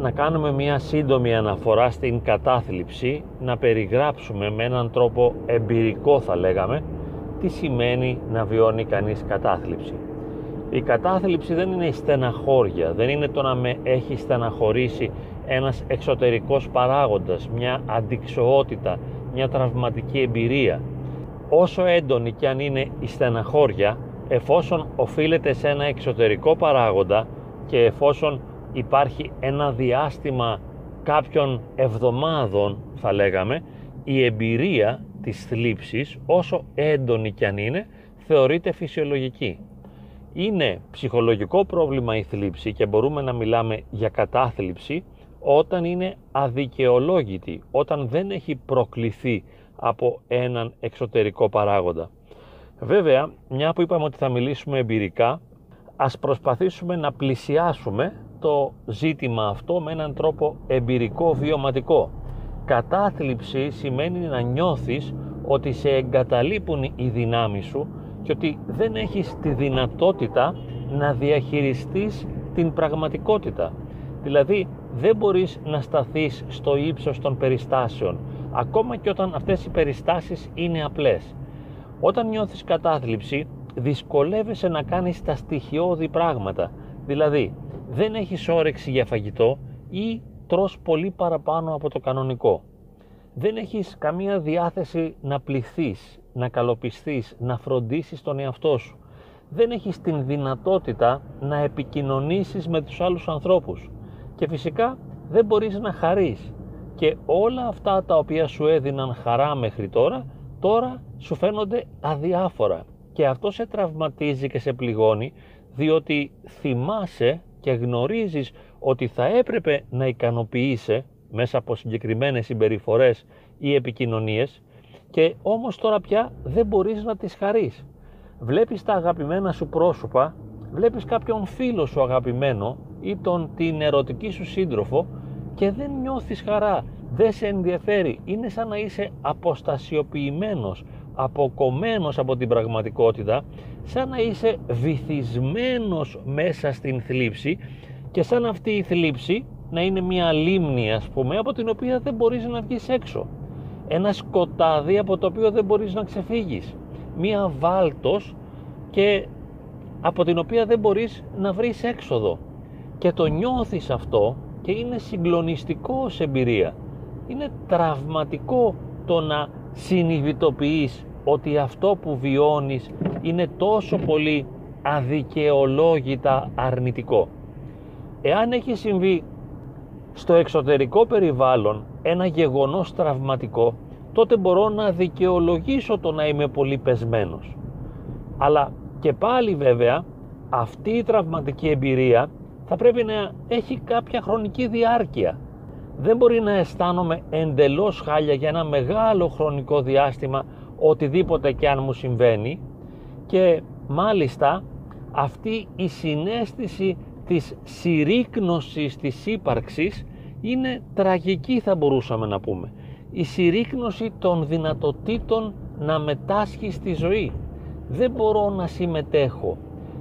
να κάνουμε μια σύντομη αναφορά στην κατάθλιψη, να περιγράψουμε με έναν τρόπο εμπειρικό θα λέγαμε, τι σημαίνει να βιώνει κανείς κατάθλιψη. Η κατάθλιψη δεν είναι η στεναχώρια, δεν είναι το να με έχει στεναχωρήσει ένας εξωτερικός παράγοντας, μια αντικσοότητα, μια τραυματική εμπειρία. Όσο έντονη και αν είναι η στεναχώρια, εφόσον οφείλεται σε ένα εξωτερικό παράγοντα και εφόσον υπάρχει ένα διάστημα κάποιων εβδομάδων θα λέγαμε, η εμπειρία της θλίψης όσο έντονη και αν είναι θεωρείται φυσιολογική. Είναι ψυχολογικό πρόβλημα η θλίψη και μπορούμε να μιλάμε για κατάθλιψη όταν είναι αδικαιολόγητη, όταν δεν έχει προκληθεί από έναν εξωτερικό παράγοντα. Βέβαια, μια που είπαμε ότι θα μιλήσουμε εμπειρικά, ας προσπαθήσουμε να πλησιάσουμε το ζήτημα αυτό με έναν τρόπο εμπειρικό βιωματικό. Κατάθλιψη σημαίνει να νιώθεις ότι σε εγκαταλείπουν οι δυνάμεις σου και ότι δεν έχεις τη δυνατότητα να διαχειριστείς την πραγματικότητα. Δηλαδή δεν μπορείς να σταθείς στο ύψος των περιστάσεων, ακόμα και όταν αυτές οι περιστάσεις είναι απλές. Όταν νιώθεις κατάθλιψη, δυσκολεύεσαι να κάνεις τα στοιχειώδη πράγματα. Δηλαδή, δεν έχεις όρεξη για φαγητό ή τρως πολύ παραπάνω από το κανονικό. Δεν έχεις καμία διάθεση να πληθείς, να καλοπιστείς, να φροντίσεις τον εαυτό σου. Δεν έχεις την δυνατότητα να επικοινωνήσεις με τους άλλους ανθρώπους. Και φυσικά δεν μπορείς να χαρείς. Και όλα αυτά τα οποία σου έδιναν χαρά μέχρι τώρα, τώρα σου φαίνονται αδιάφορα. Και αυτό σε τραυματίζει και σε πληγώνει, διότι θυμάσαι και γνωρίζεις ότι θα έπρεπε να ικανοποιείσαι μέσα από συγκεκριμένες συμπεριφορές ή επικοινωνίες και όμως τώρα πια δεν μπορείς να τις χαρείς. Βλέπεις τα αγαπημένα σου πρόσωπα, βλέπεις κάποιον φίλο σου αγαπημένο ή τον την ερωτική σου σύντροφο και δεν νιώθεις χαρά, δεν σε ενδιαφέρει, είναι σαν να είσαι αποστασιοποιημένος, αποκομμένος από την πραγματικότητα, σαν να είσαι βυθισμένος μέσα στην θλίψη και σαν αυτή η θλίψη να είναι μια λίμνη ας πούμε από την οποία δεν μπορείς να βγεις έξω. Ένα σκοτάδι από το οποίο δεν μπορείς να ξεφύγεις. Μια βάλτος και από την οποία δεν μπορείς να βρεις έξοδο. Και το νιώθεις αυτό και είναι συγκλονιστικό σε εμπειρία. Είναι τραυματικό το να συνειδητοποιείς ότι αυτό που βιώνεις είναι τόσο πολύ αδικαιολόγητα αρνητικό. Εάν έχει συμβεί στο εξωτερικό περιβάλλον ένα γεγονός τραυματικό, τότε μπορώ να δικαιολογήσω το να είμαι πολύ πεσμένος. Αλλά και πάλι βέβαια αυτή η τραυματική εμπειρία θα πρέπει να έχει κάποια χρονική διάρκεια. Δεν μπορεί να αισθάνομαι εντελώς χάλια για ένα μεγάλο χρονικό διάστημα οτιδήποτε και αν μου συμβαίνει και μάλιστα αυτή η συνέστηση της συρρήκνωσης της ύπαρξης είναι τραγική θα μπορούσαμε να πούμε. Η συρρήκνωση των δυνατοτήτων να μετάσχει στη ζωή. Δεν μπορώ να συμμετέχω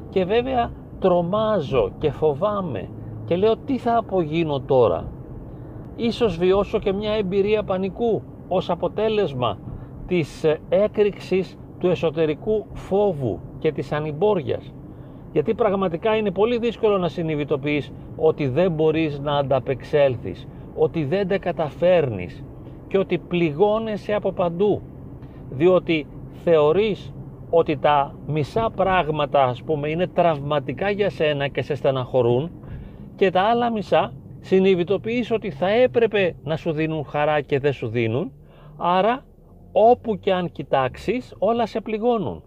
και βέβαια τρομάζω και φοβάμαι και λέω τι θα απογίνω τώρα; Ίσως βιώσω και μια εμπειρία πανικού ως αποτέλεσμα της έκρηξης του εσωτερικού φόβου και της ανυμπόριας. Γιατί πραγματικά είναι πολύ δύσκολο να συνειδητοποιείς ότι δεν μπορείς να ανταπεξέλθεις, ότι δεν τα καταφέρνεις και ότι πληγώνεσαι από παντού, διότι θεωρείς ότι τα μισά πράγματα ας πούμε είναι τραυματικά για σένα και σε στεναχωρούν και τα άλλα μισά συνειδητοποιείς ότι θα έπρεπε να σου δίνουν χαρά και δεν σου δίνουν άρα όπου και αν κοιτάξεις όλα σε πληγώνουν.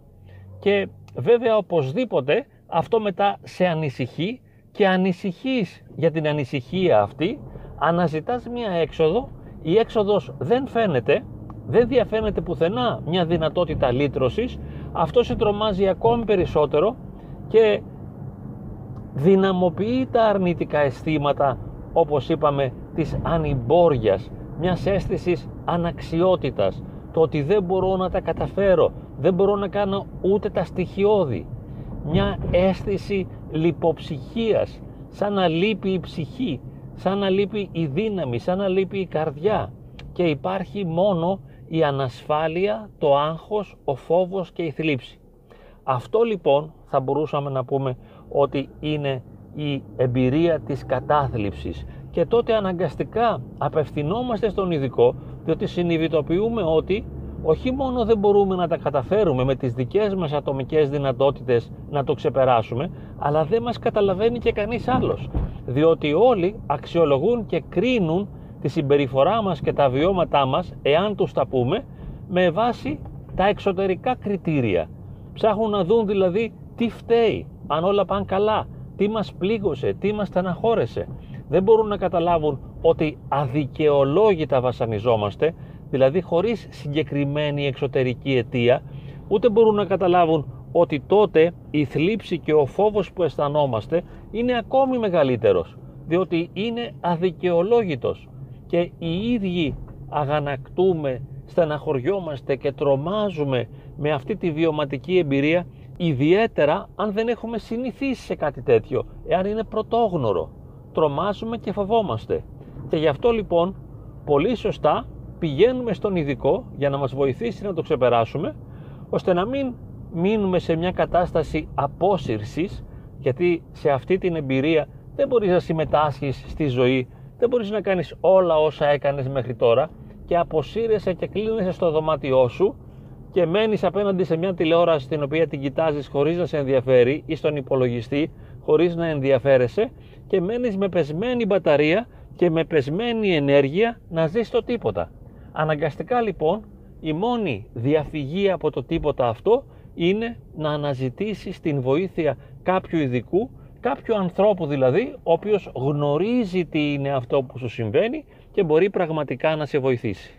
Και βέβαια οπωσδήποτε αυτό μετά σε ανησυχεί και ανησυχείς για την ανησυχία αυτή, αναζητάς μία έξοδο, η έξοδος δεν φαίνεται, δεν διαφαίνεται πουθενά μια δυνατότητα λύτρωσης, αυτό σε τρομάζει ακόμη περισσότερο και δυναμοποιεί τα αρνητικά αισθήματα, όπως είπαμε, της ανυμπόριας, μιας αίσθησης αναξιότητας, το ότι δεν μπορώ να τα καταφέρω, δεν μπορώ να κάνω ούτε τα στοιχειώδη, μια αίσθηση λιποψυχίας, σαν να λείπει η ψυχή, σαν να λείπει η δύναμη, σαν να λείπει η καρδιά. Και υπάρχει μόνο η ανασφάλεια, το άγχος, ο φόβος και η θλίψη. Αυτό λοιπόν θα μπορούσαμε να πούμε ότι είναι η εμπειρία της κατάθλιψης. Και τότε αναγκαστικά απευθυνόμαστε στον ειδικό διότι συνειδητοποιούμε ότι όχι μόνο δεν μπορούμε να τα καταφέρουμε με τις δικές μας ατομικές δυνατότητες να το ξεπεράσουμε αλλά δεν μας καταλαβαίνει και κανείς άλλος. Διότι όλοι αξιολογούν και κρίνουν τη συμπεριφορά μας και τα βιώματά μας εάν τους τα πούμε με βάση τα εξωτερικά κριτήρια. Ψάχνουν να δουν δηλαδή τι φταίει αν όλα πάνε καλά τι μας πλήγωσε, τι μας στεναχώρεσε. Δεν μπορούν να καταλάβουν ότι αδικαιολόγητα βασανιζόμαστε, δηλαδή χωρίς συγκεκριμένη εξωτερική αιτία, ούτε μπορούν να καταλάβουν ότι τότε η θλίψη και ο φόβος που αισθανόμαστε είναι ακόμη μεγαλύτερος, διότι είναι αδικαιολόγητος και οι ίδιοι αγανακτούμε, στεναχωριόμαστε και τρομάζουμε με αυτή τη βιωματική εμπειρία, ιδιαίτερα αν δεν έχουμε συνηθίσει σε κάτι τέτοιο, εάν είναι πρωτόγνωρο τρομάζουμε και φοβόμαστε. Και γι' αυτό λοιπόν πολύ σωστά πηγαίνουμε στον ειδικό για να μας βοηθήσει να το ξεπεράσουμε ώστε να μην μείνουμε σε μια κατάσταση απόσυρσης γιατί σε αυτή την εμπειρία δεν μπορείς να συμμετάσχεις στη ζωή δεν μπορείς να κάνεις όλα όσα έκανες μέχρι τώρα και αποσύρεσαι και κλείνεσαι στο δωμάτιό σου και μένεις απέναντι σε μια τηλεόραση την οποία την κοιτάζεις χωρίς να σε ενδιαφέρει ή στον υπολογιστή χωρίς να ενδιαφέρεσαι και μένεις με πεσμένη μπαταρία και με πεσμένη ενέργεια να ζεις το τίποτα. Αναγκαστικά λοιπόν η μόνη διαφυγή από το τίποτα αυτό είναι να αναζητήσεις την βοήθεια κάποιου ειδικού, κάποιου ανθρώπου δηλαδή, ο οποίος γνωρίζει τι είναι αυτό που σου συμβαίνει και μπορεί πραγματικά να σε βοηθήσει.